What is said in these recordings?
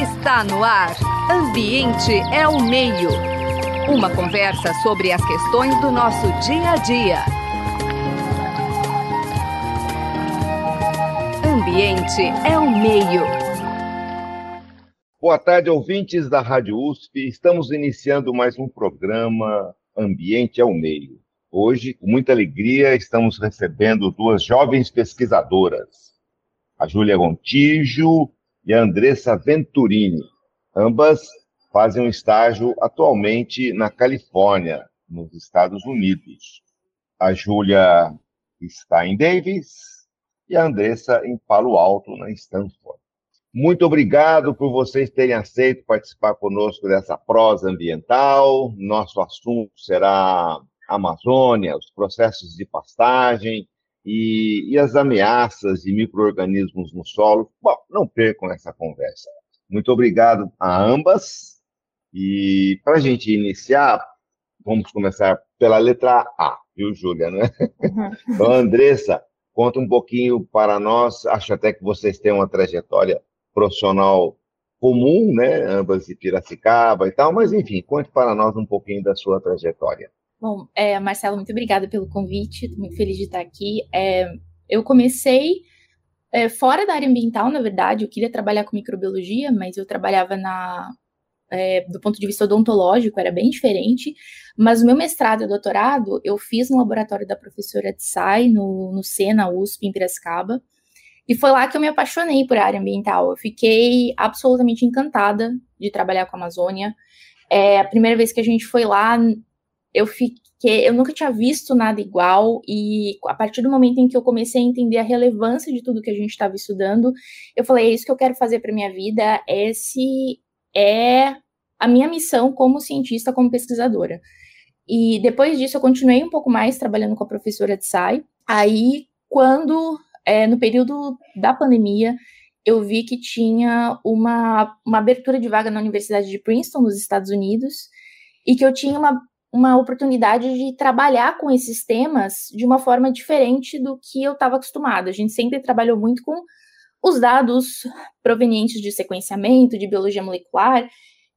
Está no ar. Ambiente é o meio. Uma conversa sobre as questões do nosso dia a dia. Ambiente é o meio. Boa tarde, ouvintes da Rádio USP. Estamos iniciando mais um programa Ambiente é o Meio. Hoje, com muita alegria, estamos recebendo duas jovens pesquisadoras, a Júlia Gontijo e Andressa Venturini. Ambas fazem um estágio atualmente na Califórnia, nos Estados Unidos. A Júlia está em Davis e a Andressa em Palo Alto, na Stanford. Muito obrigado por vocês terem aceito participar conosco dessa prosa ambiental. Nosso assunto será Amazônia, os processos de pastagem e, e as ameaças de micro-organismos no solo. Bom, não percam essa conversa. Muito obrigado a ambas. E para a gente iniciar, vamos começar pela letra A, viu, Júlia? Né? Uhum. Então, Andressa, conta um pouquinho para nós. Acho até que vocês têm uma trajetória profissional comum, né? Ambas de Piracicaba e tal, mas enfim, conte para nós um pouquinho da sua trajetória. Bom, é, Marcelo, muito obrigada pelo convite, muito feliz de estar aqui. É, eu comecei é, fora da área ambiental, na verdade, eu queria trabalhar com microbiologia, mas eu trabalhava na, é, do ponto de vista odontológico, era bem diferente. Mas o meu mestrado e doutorado eu fiz no laboratório da professora Tsai, no, no SENA USP, em Piracicaba. E foi lá que eu me apaixonei por área ambiental. Eu fiquei absolutamente encantada de trabalhar com a Amazônia. É, a primeira vez que a gente foi lá, eu fiquei, eu nunca tinha visto nada igual e a partir do momento em que eu comecei a entender a relevância de tudo que a gente estava estudando, eu falei, é isso que eu quero fazer para minha vida, esse é a minha missão como cientista, como pesquisadora. E depois disso eu continuei um pouco mais trabalhando com a professora de SAI. Aí, quando, é, no período da pandemia, eu vi que tinha uma, uma abertura de vaga na Universidade de Princeton, nos Estados Unidos, e que eu tinha uma uma oportunidade de trabalhar com esses temas de uma forma diferente do que eu estava acostumada. A gente sempre trabalhou muito com os dados provenientes de sequenciamento, de biologia molecular,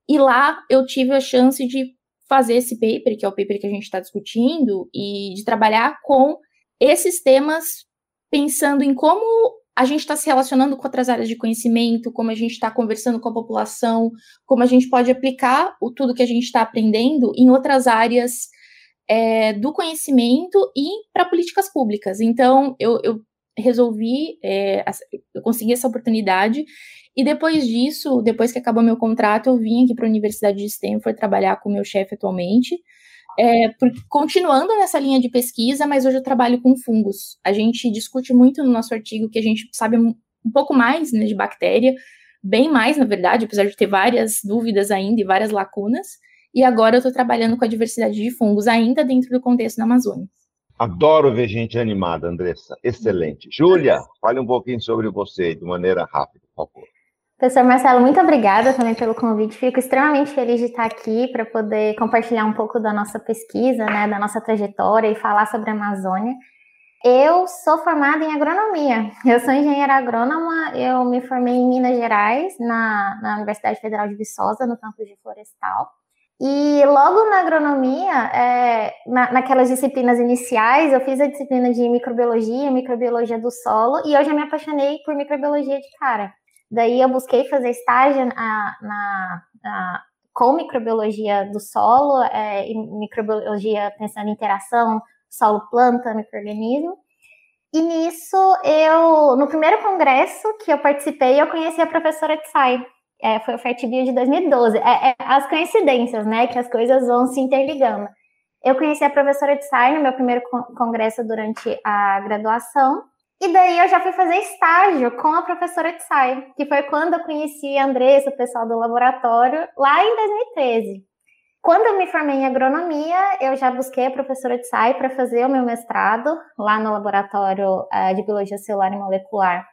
e lá eu tive a chance de fazer esse paper, que é o paper que a gente está discutindo, e de trabalhar com esses temas pensando em como a gente está se relacionando com outras áreas de conhecimento, como a gente está conversando com a população, como a gente pode aplicar o tudo que a gente está aprendendo em outras áreas é, do conhecimento e para políticas públicas. Então, eu, eu resolvi, é, eu consegui essa oportunidade, e depois disso, depois que acabou meu contrato, eu vim aqui para a Universidade de Stanford trabalhar com meu chefe atualmente, é, por, continuando nessa linha de pesquisa, mas hoje eu trabalho com fungos. A gente discute muito no nosso artigo que a gente sabe um, pouco mais né, de bactéria, bem mais, na verdade, apesar de ter várias dúvidas ainda e várias lacunas. E agora eu estou trabalhando com a diversidade de fungos, ainda dentro do contexto da Amazônia. Adoro ver gente animada, Andressa. Excelente. Júlia, fale um pouquinho sobre você, de maneira rápida, por favor. Professor Marcelo, muito obrigada também pelo convite. Fico extremamente feliz de estar aqui para poder compartilhar um pouco da nossa pesquisa, né, da nossa trajetória e falar sobre a Amazônia. Eu sou formada em agronomia. Eu sou engenheira agrônoma. Eu me formei em Minas Gerais, na, na Universidade Federal de Viçosa, no campus de florestal. E logo na agronomia, é, na, naquelas disciplinas iniciais, eu fiz a disciplina de microbiologia, microbiologia do solo, e eu já me apaixonei por microbiologia de cara. Daí eu busquei fazer estágio na, na, na com microbiologia do solo, é, microbiologia pensando em interação solo-planta, microorganismo. E nisso, eu, no primeiro congresso que eu participei, eu conheci a professora Tsai. É, foi o FETBio de 2012. É, é, as coincidências, né, que as coisas vão se interligando. Eu conheci a professora Tsai no meu primeiro congresso durante a graduação, e daí eu já fui fazer estágio com a professora Tsai, que foi quando eu conheci a Andressa, o pessoal do laboratório, lá em 2013. Quando eu me formei em agronomia, eu já busquei a professora Tsai para fazer o meu mestrado lá no laboratório uh, de biologia celular e molecular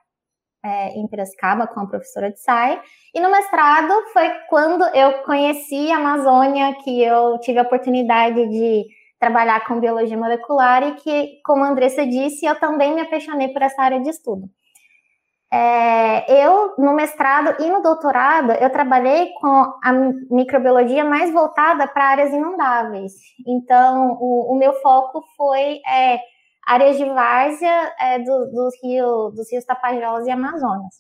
é, em Piracicaba com a professora Tsai. E no mestrado foi quando eu conheci a Amazônia, que eu tive a oportunidade de trabalhar com biologia molecular e que, como a Andressa disse, eu também me apaixonei por essa área de estudo. É, eu, no mestrado e no doutorado, eu trabalhei com a microbiologia mais voltada para áreas inundáveis. Então, o, o meu foco foi é, áreas de várzea é, do, do rio, dos rios Tapajós e Amazonas,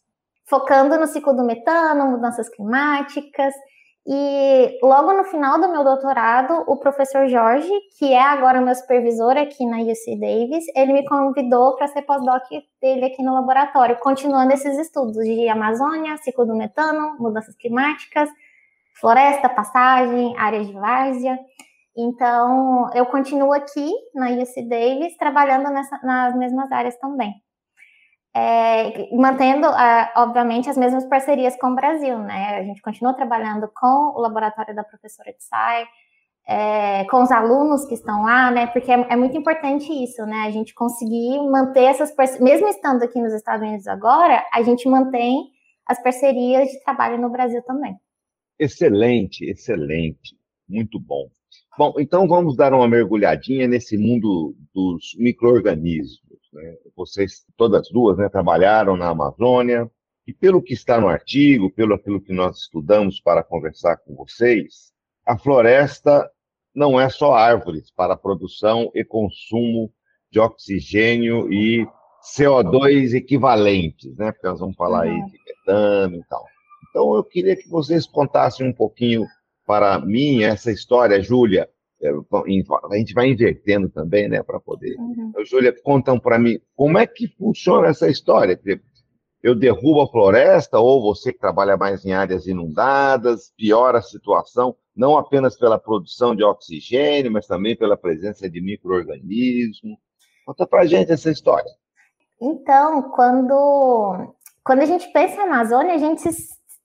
focando no ciclo do metano, mudanças climáticas e logo no final do meu doutorado, o professor Jorge, que é agora meu supervisor aqui na UC Davis, ele me convidou para ser pós-doc dele aqui no laboratório, continuando esses estudos de Amazônia, ciclo do metano, mudanças climáticas, floresta, passagem, áreas de várzea. Então, eu continuo aqui na UC Davis, trabalhando nessa, nas mesmas áreas também é, mantendo, é, obviamente, as mesmas parcerias com o Brasil, né? A gente continua trabalhando com o laboratório da professora Tsai, é, com os alunos que estão lá, né? Porque é, é, muito importante isso, né? A gente conseguir manter essas parcerias, mesmo estando aqui nos Estados Unidos agora, a gente mantém as parcerias de trabalho no Brasil também. Excelente, excelente, muito bom. Bom, então vamos dar uma mergulhadinha nesse mundo dos micro-organismos. Né? Vocês, todas duas, né, trabalharam na Amazônia, e pelo que está no artigo, pelo aquilo que nós estudamos para conversar com vocês, a floresta não é só árvores para produção e consumo de oxigênio e CO2 equivalentes, né? Porque nós vamos falar aí de metano e tal. Então eu queria que vocês contassem um pouquinho para mim essa história, Júlia, a gente vai invertendo também, né, para poder. Uhum. Júlia, contam para mim como é que funciona essa história. Eu derrubo a floresta, ou você que trabalha mais em áreas inundadas, piora a situação, não apenas pela produção de oxigênio, mas também pela presença de micro-organismos. Conta para a gente essa história. Então, quando, quando a gente pensa em Amazônia, a gente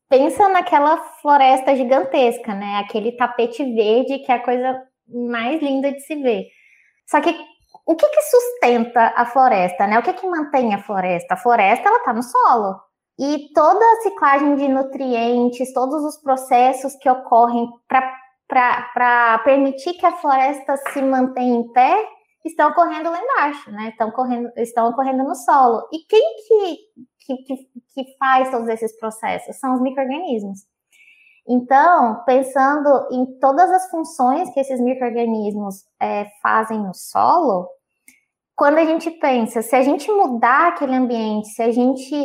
pensa naquela floresta gigantesca, né? Aquele tapete verde que é a coisa mais linda de se ver. Só que o que, que sustenta a floresta, né? O que, que mantém a floresta? A floresta ela está no solo. E toda a ciclagem de nutrientes, todos os processos que ocorrem para permitir que a floresta se mantenha em pé, estão ocorrendo lá embaixo, né? Estão, correndo, estão ocorrendo no solo. E quem que, que, que faz todos esses processos? São os micro-organismos. Então, pensando em todas as funções que esses micro-organismos é, fazem no solo, quando a gente pensa, se a gente mudar aquele ambiente, se a gente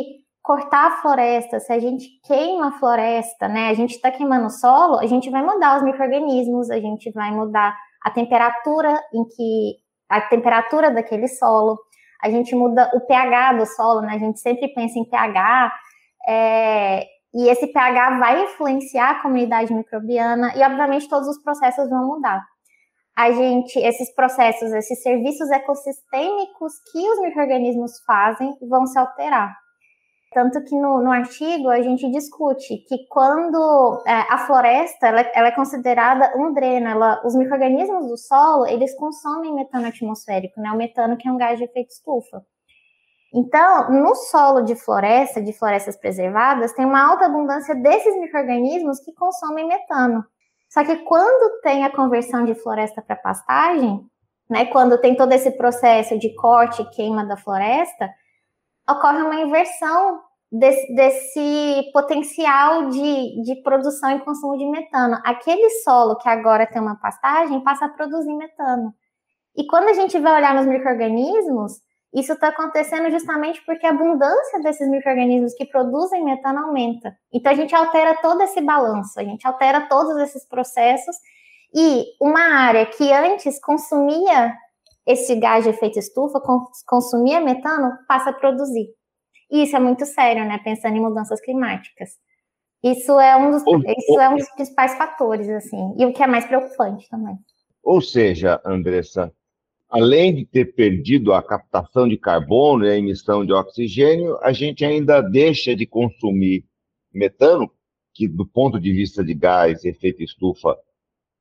cortar a floresta, se a gente queima a floresta, né, a gente está queimando o solo, a gente vai mudar os micro-organismos, a gente vai mudar a temperatura em que a temperatura daquele solo, a gente muda o pH do solo, né? A gente sempre pensa em pH, é, e esse pH vai influenciar a comunidade microbiana e, obviamente, todos os processos vão mudar. A gente, esses processos, esses serviços ecossistêmicos que os micro-organismos fazem vão se alterar. Tanto que no, no artigo a gente discute que quando é, a floresta ela, ela, é considerada um dreno, ela, os micro-organismos do solo eles consomem metano atmosférico, né? o metano que é um gás de efeito estufa. Então, no solo de floresta, de florestas preservadas, tem uma alta abundância desses micro-organismos que consomem metano. Só que quando tem a conversão de floresta para pastagem, né, quando tem todo esse processo de corte e queima da floresta, ocorre uma inversão desse, desse potencial de, de produção e consumo de metano. Aquele solo que agora tem uma pastagem passa a produzir metano. E quando a gente vai olhar nos micro-organismos, isso está acontecendo justamente porque a abundância desses micro-organismos que produzem metano aumenta. Então a gente altera todo esse balanço, a gente altera todos esses processos e uma área que antes consumia esse gás de efeito estufa, consumia metano, passa a produzir. E isso é muito sério, né? Pensando em mudanças climáticas. Isso é um dos, isso é um dos principais fatores, assim, e o que é mais preocupante também. Ou seja, Andressa, além de ter perdido a captação de carbono e a emissão de oxigênio, a gente ainda deixa de consumir metano, que do ponto de vista de gás e efeito estufa,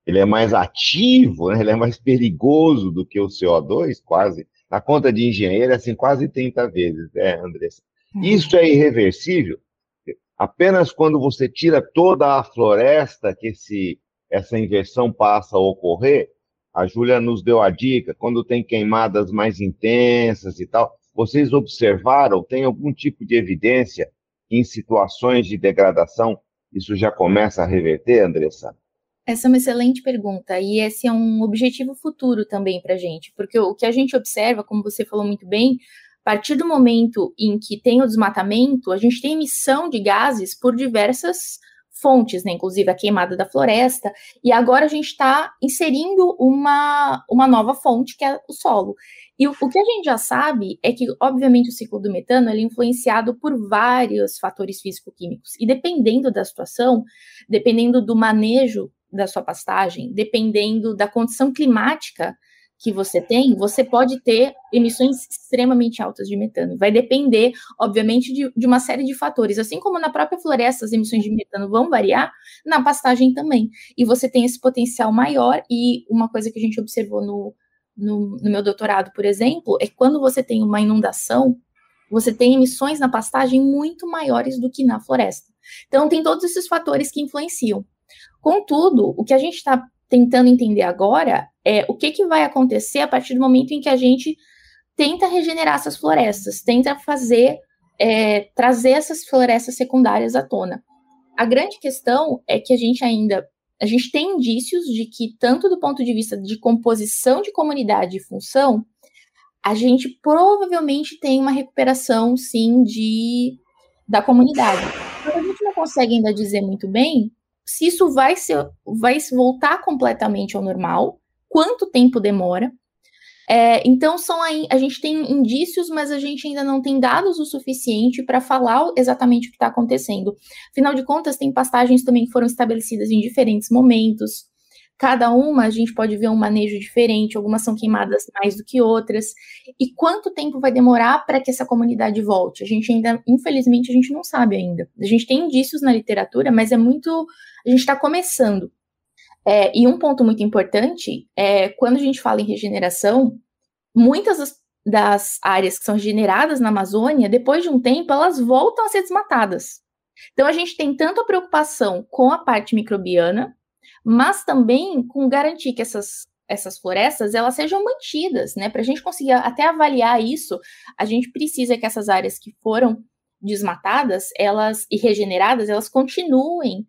ele é mais ativo, né? ele é mais perigoso do que o CO2, quase. Na conta de engenheiro, é assim, quase 30 vezes, né, Andressa? Uhum. Isso é irreversível. Apenas quando você tira toda a floresta que esse, essa inversão passa a ocorrer, a Júlia nos deu a dica, quando tem queimadas mais intensas e tal, vocês observaram, tem algum tipo de evidência em situações de degradação isso já começa a reverter, Andressa? Essa é uma excelente pergunta e esse é um objetivo futuro também para a gente, porque o que a gente observa, como você falou muito bem, a partir do momento em que tem o desmatamento, a gente tem emissão de gases por diversas fontes, né, inclusive a queimada da floresta, e agora a gente está inserindo uma, uma nova fonte, que é o solo. E o, o, que a gente já sabe é que, obviamente, o ciclo do metano é influenciado por vários fatores físico-químicos, e dependendo da situação, dependendo do manejo da sua pastagem, dependendo da condição climática que você tem, você pode ter emissões extremamente altas de metano. Vai depender, obviamente, de, de, uma série de fatores. Assim como na própria floresta as emissões de metano vão variar, na pastagem também. E você tem esse potencial maior, e uma coisa que a gente observou no, no, no meu doutorado, por exemplo, é que quando você tem uma inundação, você tem emissões na pastagem muito maiores do que na floresta. Então, tem todos esses fatores que influenciam. Contudo, o que a gente está tentando entender agora é o que, que vai acontecer a partir do momento em que a gente tenta regenerar essas florestas, tenta fazer, é, trazer essas florestas secundárias à tona. A grande questão é que a gente ainda, a gente tem indícios de que, tanto do ponto de vista de composição de comunidade e função, a gente provavelmente tem uma recuperação, sim, de, da comunidade. Mas a gente não consegue ainda dizer muito bem se isso vai, ser, vai voltar completamente ao normal, quanto tempo demora. É, então, são aí, a gente tem indícios, mas a gente ainda não tem dados o suficiente para falar exatamente o que está acontecendo. Afinal de contas, tem pastagens também que foram estabelecidas em diferentes momentos. Cada uma a gente pode ver um manejo diferente, algumas são queimadas mais do que outras. E quanto tempo vai demorar para que essa comunidade volte? A gente ainda, infelizmente, a gente não sabe ainda. A gente tem indícios na literatura, mas é muito. A gente está começando. É, e um ponto muito importante é quando a gente fala em regeneração, muitas das, das áreas que são regeneradas na Amazônia, depois de um tempo, elas voltam a ser desmatadas. Então a gente tem tanto a preocupação com a parte microbiana, mas também com garantir que essas, essas florestas elas sejam mantidas, né? Para a gente conseguir até avaliar isso, a gente precisa que essas áreas que foram desmatadas, elas e regeneradas, elas continuem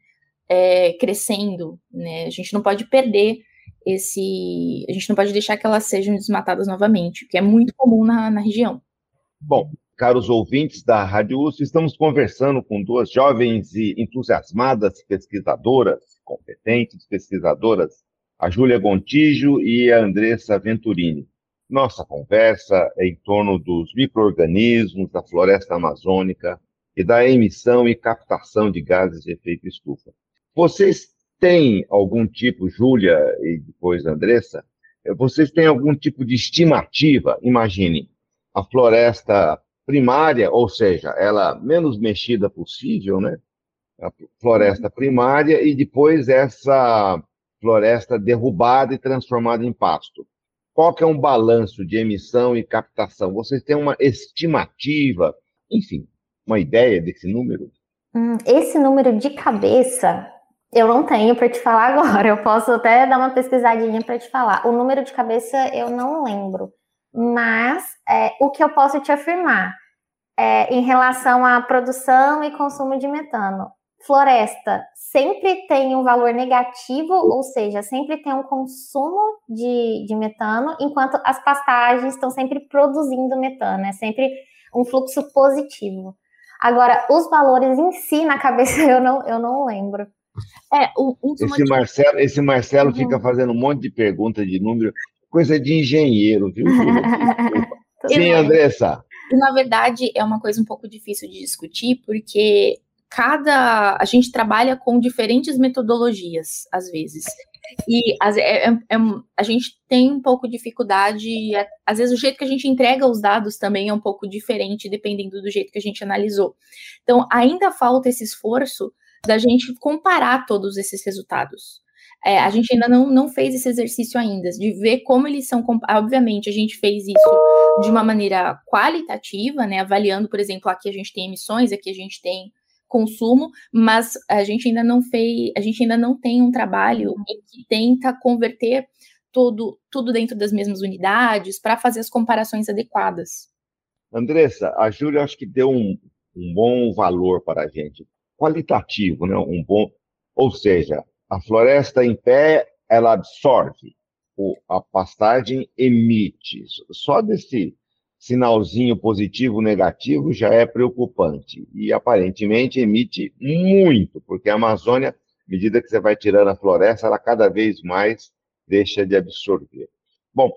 é, crescendo, né? A gente não pode perder esse, a gente não pode deixar que elas sejam desmatadas novamente, que é muito comum na, na região. Bom, caros ouvintes da Rádio USP, estamos conversando com duas jovens e entusiasmadas pesquisadoras, competentes pesquisadoras, a Júlia Gontijo e a Andressa Venturini. Nossa conversa é em torno dos micro-organismos da floresta amazônica e da emissão e captação de gases de efeito estufa. Vocês têm algum tipo, Júlia e depois Andressa, vocês têm algum tipo de estimativa? Imagine, a floresta primária, ou seja, ela menos mexida possível, né? A floresta primária e depois essa floresta derrubada e transformada em pasto. Qual que é um balanço de emissão e captação? Vocês têm uma estimativa, enfim, uma ideia desse número? Hum, esse número de cabeça eu não tenho para te falar agora. Eu posso até dar uma pesquisadinha para te falar. O número de cabeça eu não lembro. Mas é, o que eu posso te afirmar é, em relação à produção e consumo de metano, floresta sempre tem um valor negativo, ou seja, sempre tem um consumo de, de metano, enquanto as pastagens estão sempre produzindo metano, é sempre um fluxo positivo. Agora, os valores em si na cabeça eu não, eu não lembro. É, um, um esse, motivos... Marcelo, esse Marcelo uhum. fica fazendo um monte de perguntas de número, coisa de engenheiro, viu? Sim, Andressa. Na verdade, é uma coisa um pouco difícil de discutir, porque cada. A gente trabalha com diferentes metodologias, às vezes. E as, é, é, é, a gente tem um pouco de dificuldade, é, às vezes o jeito que a gente entrega os dados também é um pouco diferente, dependendo do jeito que a gente analisou. Então, ainda falta esse esforço da gente comparar todos esses resultados. É, a gente ainda não, não fez esse exercício ainda, de ver como eles são. Obviamente, a gente fez isso de uma maneira qualitativa, né? Avaliando, por exemplo, aqui a gente tem emissões, aqui a gente tem consumo, mas a gente ainda não fez, a gente ainda não tem um trabalho que tenta converter tudo, tudo dentro das mesmas unidades para fazer as comparações adequadas. Andressa, a Júlia acho que deu um, um bom valor para a gente, qualitativo, né? Um bom, ou seja, a floresta em pé ela absorve, a pastagem emite. Só desse sinalzinho positivo negativo já é preocupante e aparentemente emite muito, porque a Amazônia, à medida que você vai tirando a floresta, ela cada vez mais deixa de absorver. Bom,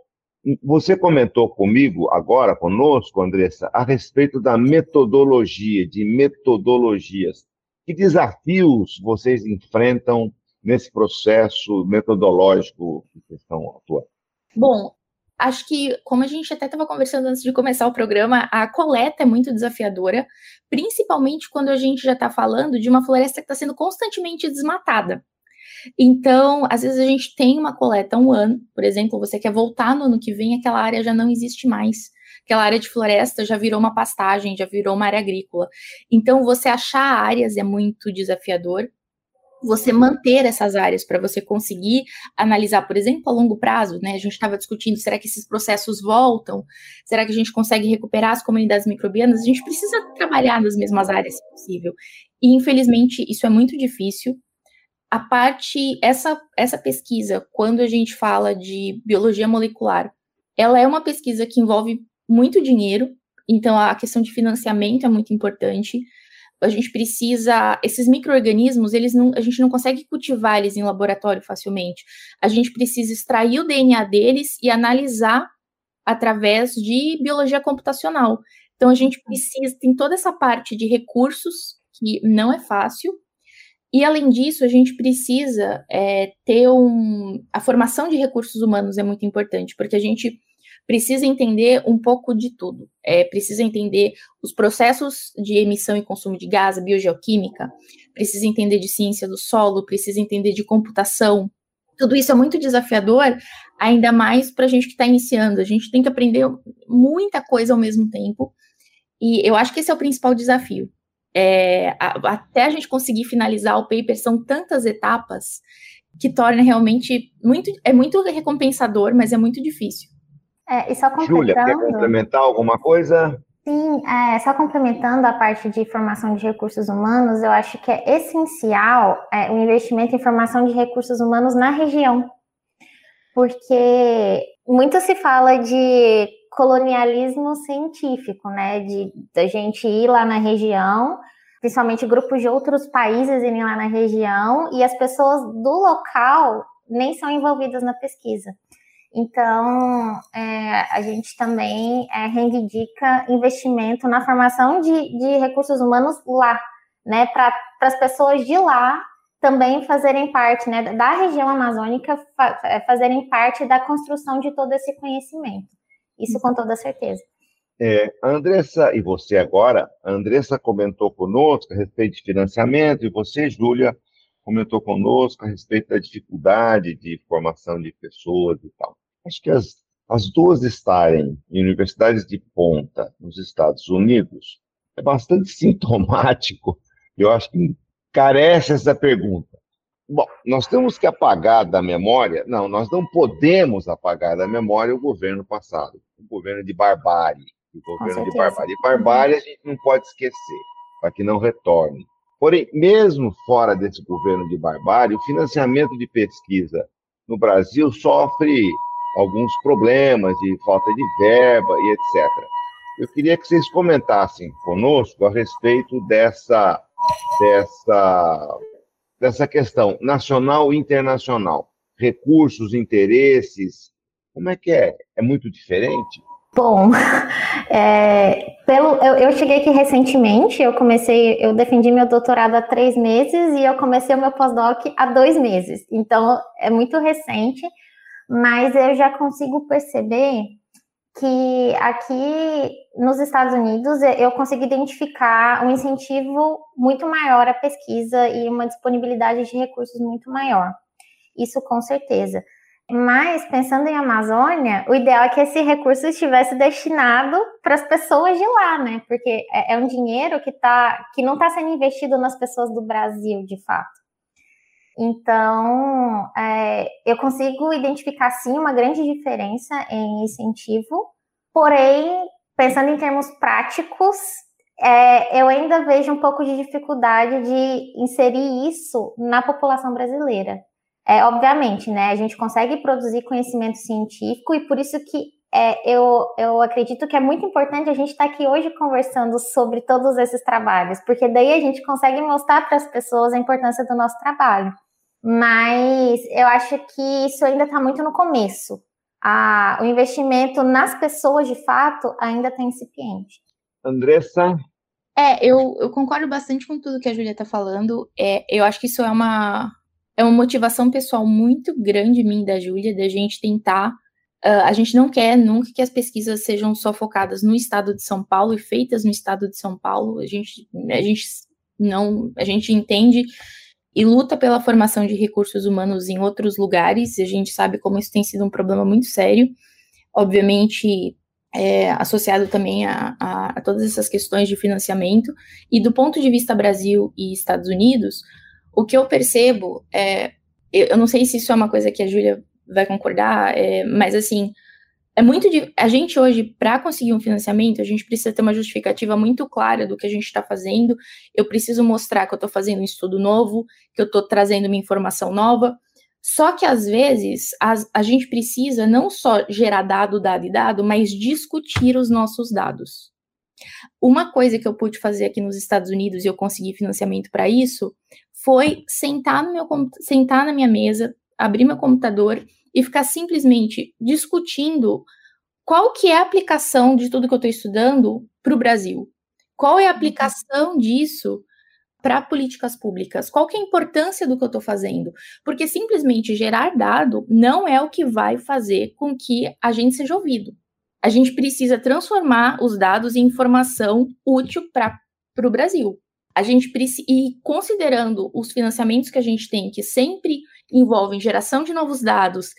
você comentou comigo agora, conosco, Andressa, a respeito da metodologia, de metodologias. Que desafios vocês enfrentam nesse processo metodológico que vocês estão atuando? Bom, acho que, como a gente até estava conversando antes de começar o programa, a coleta é muito desafiadora, principalmente quando a gente já está falando de uma floresta que está sendo constantemente desmatada. Então, às vezes a gente tem uma coleta um ano, por exemplo, você quer voltar no ano que vem, aquela área já não existe mais. Aquela área de floresta já virou uma pastagem, já virou uma área agrícola. Então, você achar áreas é muito desafiador. Você manter essas áreas para você conseguir analisar, por exemplo, a longo prazo, né? A gente estava discutindo, será que esses processos voltam? Será que a gente consegue recuperar as comunidades microbianas? A gente precisa trabalhar nas mesmas áreas, se possível. E, infelizmente, isso é muito difícil a parte, essa, essa pesquisa, quando a gente fala de biologia molecular, ela é uma pesquisa que envolve muito dinheiro, então a questão de financiamento é muito importante. A gente precisa, esses micro-organismos, eles não, a gente não consegue cultivar eles em laboratório facilmente. A gente precisa extrair o DNA deles e analisar através de biologia computacional. Então a gente precisa, tem toda essa parte de recursos que não é fácil, e além disso, a gente precisa é, ter um. A formação de recursos humanos é muito importante, porque a gente precisa entender um pouco de tudo. É, precisa entender os processos de emissão e consumo de gás, biogeoquímica, precisa entender de ciência do solo, precisa entender de computação. Tudo isso é muito desafiador, ainda mais para a gente que está iniciando. A gente tem que aprender muita coisa ao mesmo tempo. E eu acho que esse é o principal desafio é, a, até a gente conseguir finalizar o paper são tantas etapas que torna realmente muito é muito recompensador, mas é muito difícil. É, e só Júlia, quer complementar alguma coisa? Sim, é, só complementando a parte de formação de recursos humanos, eu acho que é essencial é, o investimento em formação de recursos humanos na região, porque muito se fala de colonialismo científico, né? De da gente ir lá na região, principalmente grupos de outros países irem lá na região e as pessoas do local nem são envolvidas na pesquisa. Então, é, a gente também é, reivindica investimento na formação de, de recursos humanos lá, né? Para as pessoas de lá também fazerem parte, né, da região amazônica, é, fazerem parte da construção de todo esse conhecimento. Isso com toda certeza. É, a Andressa, e você agora, a Andressa comentou conosco a respeito de financiamento, e você, Júlia, comentou conosco a respeito da dificuldade de formação de pessoas e tal. Acho que as, as duas estarem em universidades de ponta nos Estados Unidos é bastante sintomático. Eu acho que carece essa pergunta. Bom, nós temos que apagar da memória, não, nós não podemos apagar da memória o governo passado, o governo de barbárie, o governo de barbárie. E barbárie a gente não pode esquecer, para que não retorne. Porém, mesmo fora desse governo de barbárie, o financiamento de pesquisa no Brasil sofre alguns problemas de falta de verba e etc. Eu queria que vocês comentassem conosco a respeito dessa, dessa dessa questão nacional e internacional? Recursos, interesses, como é que é? É muito diferente? Bom, é, pelo, eu, eu, cheguei aqui recentemente, eu comecei, eu defendi meu doutorado há três meses e eu comecei o meu pós-doc há dois meses. Então, é muito recente, mas eu já consigo perceber que aqui nos Estados Unidos eu consigo identificar um incentivo muito maior à pesquisa e uma disponibilidade de recursos muito maior. Isso com certeza. Mas pensando em Amazônia, o ideal é que esse recurso estivesse destinado para as pessoas de lá, né? Porque é, é um dinheiro que, tá, que não está sendo investido nas pessoas do Brasil, de fato. Então, é, eu consigo identificar sim uma grande diferença em incentivo, porém, pensando em termos práticos, é, eu ainda vejo um pouco de dificuldade de inserir isso na população brasileira. É, obviamente, né? A gente consegue produzir conhecimento científico e por isso que é, eu, eu acredito que é muito importante a gente estar tá aqui hoje conversando sobre todos esses trabalhos, porque daí a gente consegue mostrar para as pessoas a importância do nosso trabalho. Mas eu acho que isso ainda está muito no começo. A, o investimento nas pessoas, de fato, ainda está incipiente. Andressa? É, eu, eu concordo bastante com tudo que a Julia está falando. É, eu acho que isso é uma, é uma motivação pessoal muito grande, mim da Júlia, da gente tentar Uh, a gente não quer nunca que as pesquisas sejam só focadas no estado de São Paulo e feitas no estado de São Paulo. A gente, a gente não, a gente entende e luta pela formação de recursos humanos em outros lugares. A gente sabe como isso tem sido um problema muito sério. Obviamente, é, associado também a, a, a todas essas questões de financiamento. E do ponto de vista Brasil e Estados Unidos, o que eu percebo é, eu, eu não sei se isso é uma coisa que a Júlia vai concordar, é, mas assim, é muito de, a gente hoje para conseguir um financiamento, a gente precisa ter uma justificativa muito clara do que a gente está fazendo. Eu preciso mostrar que eu estou fazendo um estudo novo, que eu estou trazendo uma informação nova. Só que às vezes a, a gente precisa não só gerar dado, dado e dado, mas discutir os nossos dados. Uma coisa que eu pude fazer aqui nos Estados Unidos e eu consegui financiamento para isso foi sentar no meu sentar na minha mesa, abrir meu computador e ficar simplesmente discutindo qual que é a aplicação de tudo que eu estou estudando para o Brasil. Qual é a aplicação disso para políticas públicas? Qual que é a importância do que eu estou fazendo? Porque simplesmente gerar dado não é o que vai fazer com que a gente seja ouvido. A gente precisa transformar os dados em informação útil para o Brasil. A gente precisa, e considerando os financiamentos que a gente tem, que sempre envolvem geração de novos dados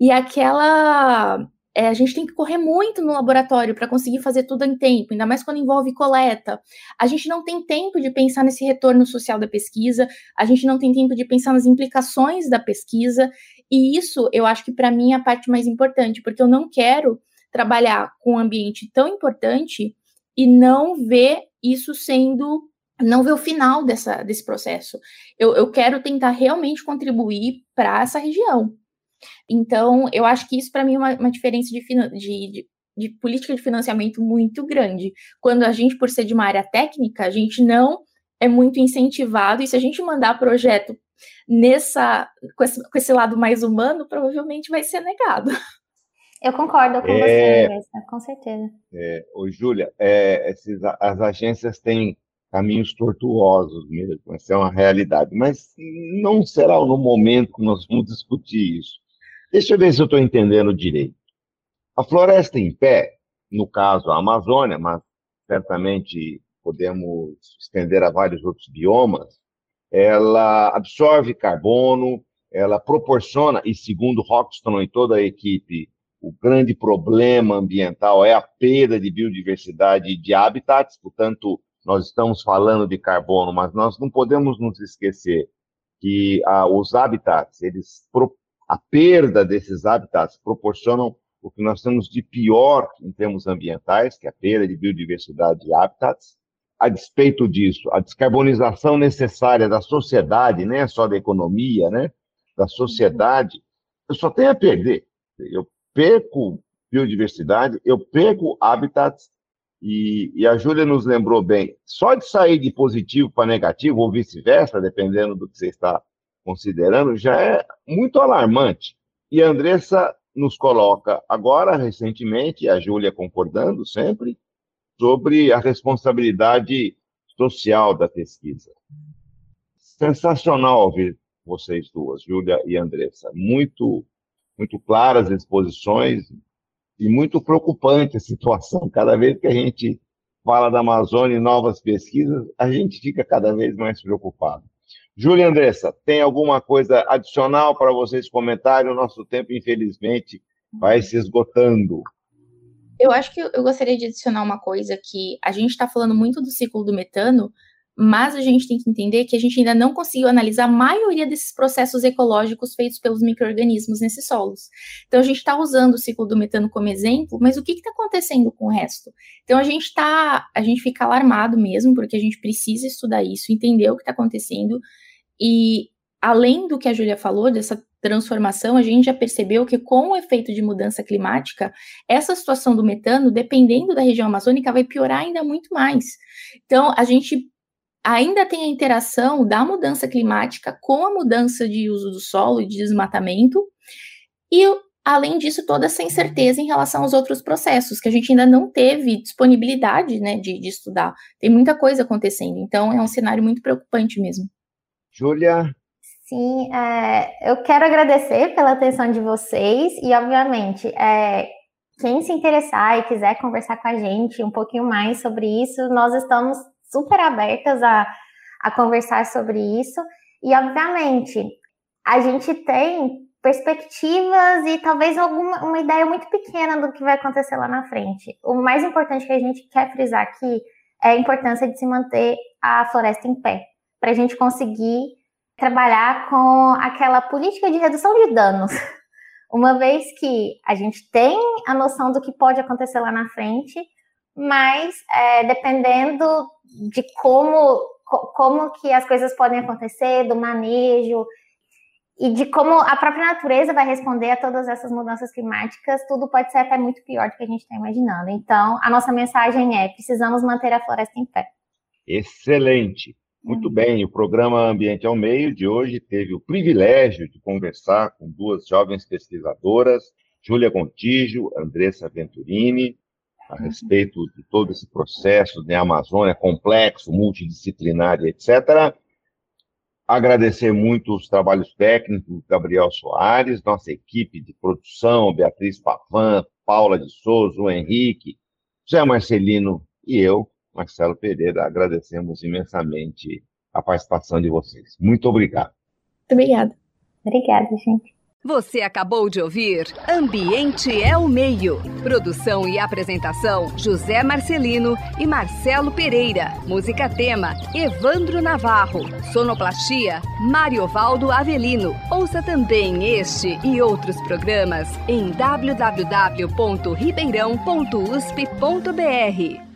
e aquela. É, a gente tem que correr muito no laboratório para conseguir fazer tudo em tempo, ainda mais quando envolve coleta. A gente não tem tempo de pensar nesse retorno social da pesquisa, a gente não tem tempo de pensar nas implicações da pesquisa, e isso eu acho que para mim é a parte mais importante, porque eu não quero trabalhar com um ambiente tão importante e não ver isso sendo não ver o final dessa, desse processo. Eu, eu quero tentar realmente contribuir para essa região. Então, eu acho que isso, para mim, é uma, uma diferença de, de, de, de, política de financiamento muito grande. Quando a gente, por ser de uma área técnica, a gente não é muito incentivado, e se a gente mandar projeto nessa com esse, com esse lado mais humano, provavelmente vai ser negado. Eu concordo com é, você, com certeza. É, ô, Júlia, é, esses, as agências têm caminhos tortuosos mesmo, essa é uma realidade. Mas não será no momento que nós vamos discutir isso. Deixa eu ver se eu estou entendendo direito. A floresta em pé, no caso a Amazônia, mas certamente podemos estender a vários outros biomas, ela absorve carbono, ela proporciona, e segundo Rockstone e toda a equipe, o grande problema ambiental é a perda de biodiversidade de habitats, portanto, nós estamos falando de carbono, mas nós não podemos nos esquecer que ah, os habitats, eles, a perda desses habitats proporcionam o que nós temos de pior em termos ambientais, que é a perda de biodiversidade de habitats. A despeito disso, a descarbonização necessária da sociedade, não é só da economia, né? Da sociedade, eu só tenho a perder. Eu perco biodiversidade, eu perco habitats e, e, a Júlia nos lembrou bem, só de sair de positivo para negativo, ou vice-versa, dependendo do que você está considerando, já é muito alarmante. E a Andressa nos coloca agora, recentemente, a Júlia concordando sempre, sobre a responsabilidade social da pesquisa. Sensacional ouvir vocês duas, Júlia e Andressa. Muito, muito claras exposições, e muito preocupante a situação. Cada vez que a gente fala da Amazônia e novas pesquisas, a gente fica cada vez mais preocupado. Júlia Andressa, tem alguma coisa adicional para vocês comentarem? O nosso tempo, infelizmente, vai se esgotando. Eu acho que eu gostaria de adicionar uma coisa que a gente está falando muito do ciclo do metano, mas a gente tem que entender que a gente ainda não conseguiu analisar a maioria desses processos ecológicos feitos pelos micro-organismos nesses solos. Então, a gente está usando o ciclo do metano como exemplo, mas o que está acontecendo com o resto? Então, a gente está, a gente fica alarmado mesmo, porque a gente precisa estudar isso, entender o que está acontecendo, e além do que a Júlia falou, dessa transformação, a gente já percebeu que com o efeito de mudança climática, essa situação do metano, dependendo da região amazônica, vai piorar ainda muito mais. Então, a gente ainda tem a interação da mudança climática com a mudança de uso do solo e de desmatamento, e além disso, toda essa incerteza em relação aos outros processos, que a gente ainda não teve disponibilidade né, de, de estudar. Tem muita coisa acontecendo, então é um cenário muito preocupante mesmo. Júlia, Sim, é, eu quero agradecer pela atenção de vocês e, obviamente, é, quem se interessar e quiser conversar com a gente um pouquinho mais sobre isso, nós estamos super abertas a, a conversar sobre isso. E, obviamente, a gente tem perspectivas e talvez alguma uma ideia muito pequena do que vai acontecer lá na frente. O mais importante que a gente quer frisar aqui é a importância de se manter a floresta em pé, para a gente conseguir trabalhar com aquela política de redução de danos. Uma vez que a gente tem a noção do que pode acontecer lá na frente, mas é, dependendo de como, como que as coisas podem acontecer, do manejo e de como a própria natureza vai responder a todas essas mudanças climáticas, tudo pode ser até muito pior do que a gente está imaginando. Então, a nossa mensagem é: precisamos manter a floresta em pé. Excelente. Muito uhum. bem, o programa Ambiente ao Meio de hoje teve o privilégio de conversar com duas jovens pesquisadoras, Júlia Gontijo, Andressa Venturini, a respeito de todo esse processo de Amazônia complexo, multidisciplinar, etc. Agradecer muito os trabalhos técnicos do Gabriel Soares, nossa equipe de produção, Beatriz Pavan, Paula de Souza, o Henrique, José Marcelino e eu, Marcelo Pereira, agradecemos imensamente a participação de vocês. Muito obrigado. Muito obrigada. Obrigada, gente. Você acabou de ouvir Ambiente é o Meio. Produção e apresentação: José Marcelino e Marcelo Pereira. Música tema: Evandro Navarro. Sonoplastia: Mariovaldo Avelino. Ouça também este e outros programas em www.ribeirão.usp.br.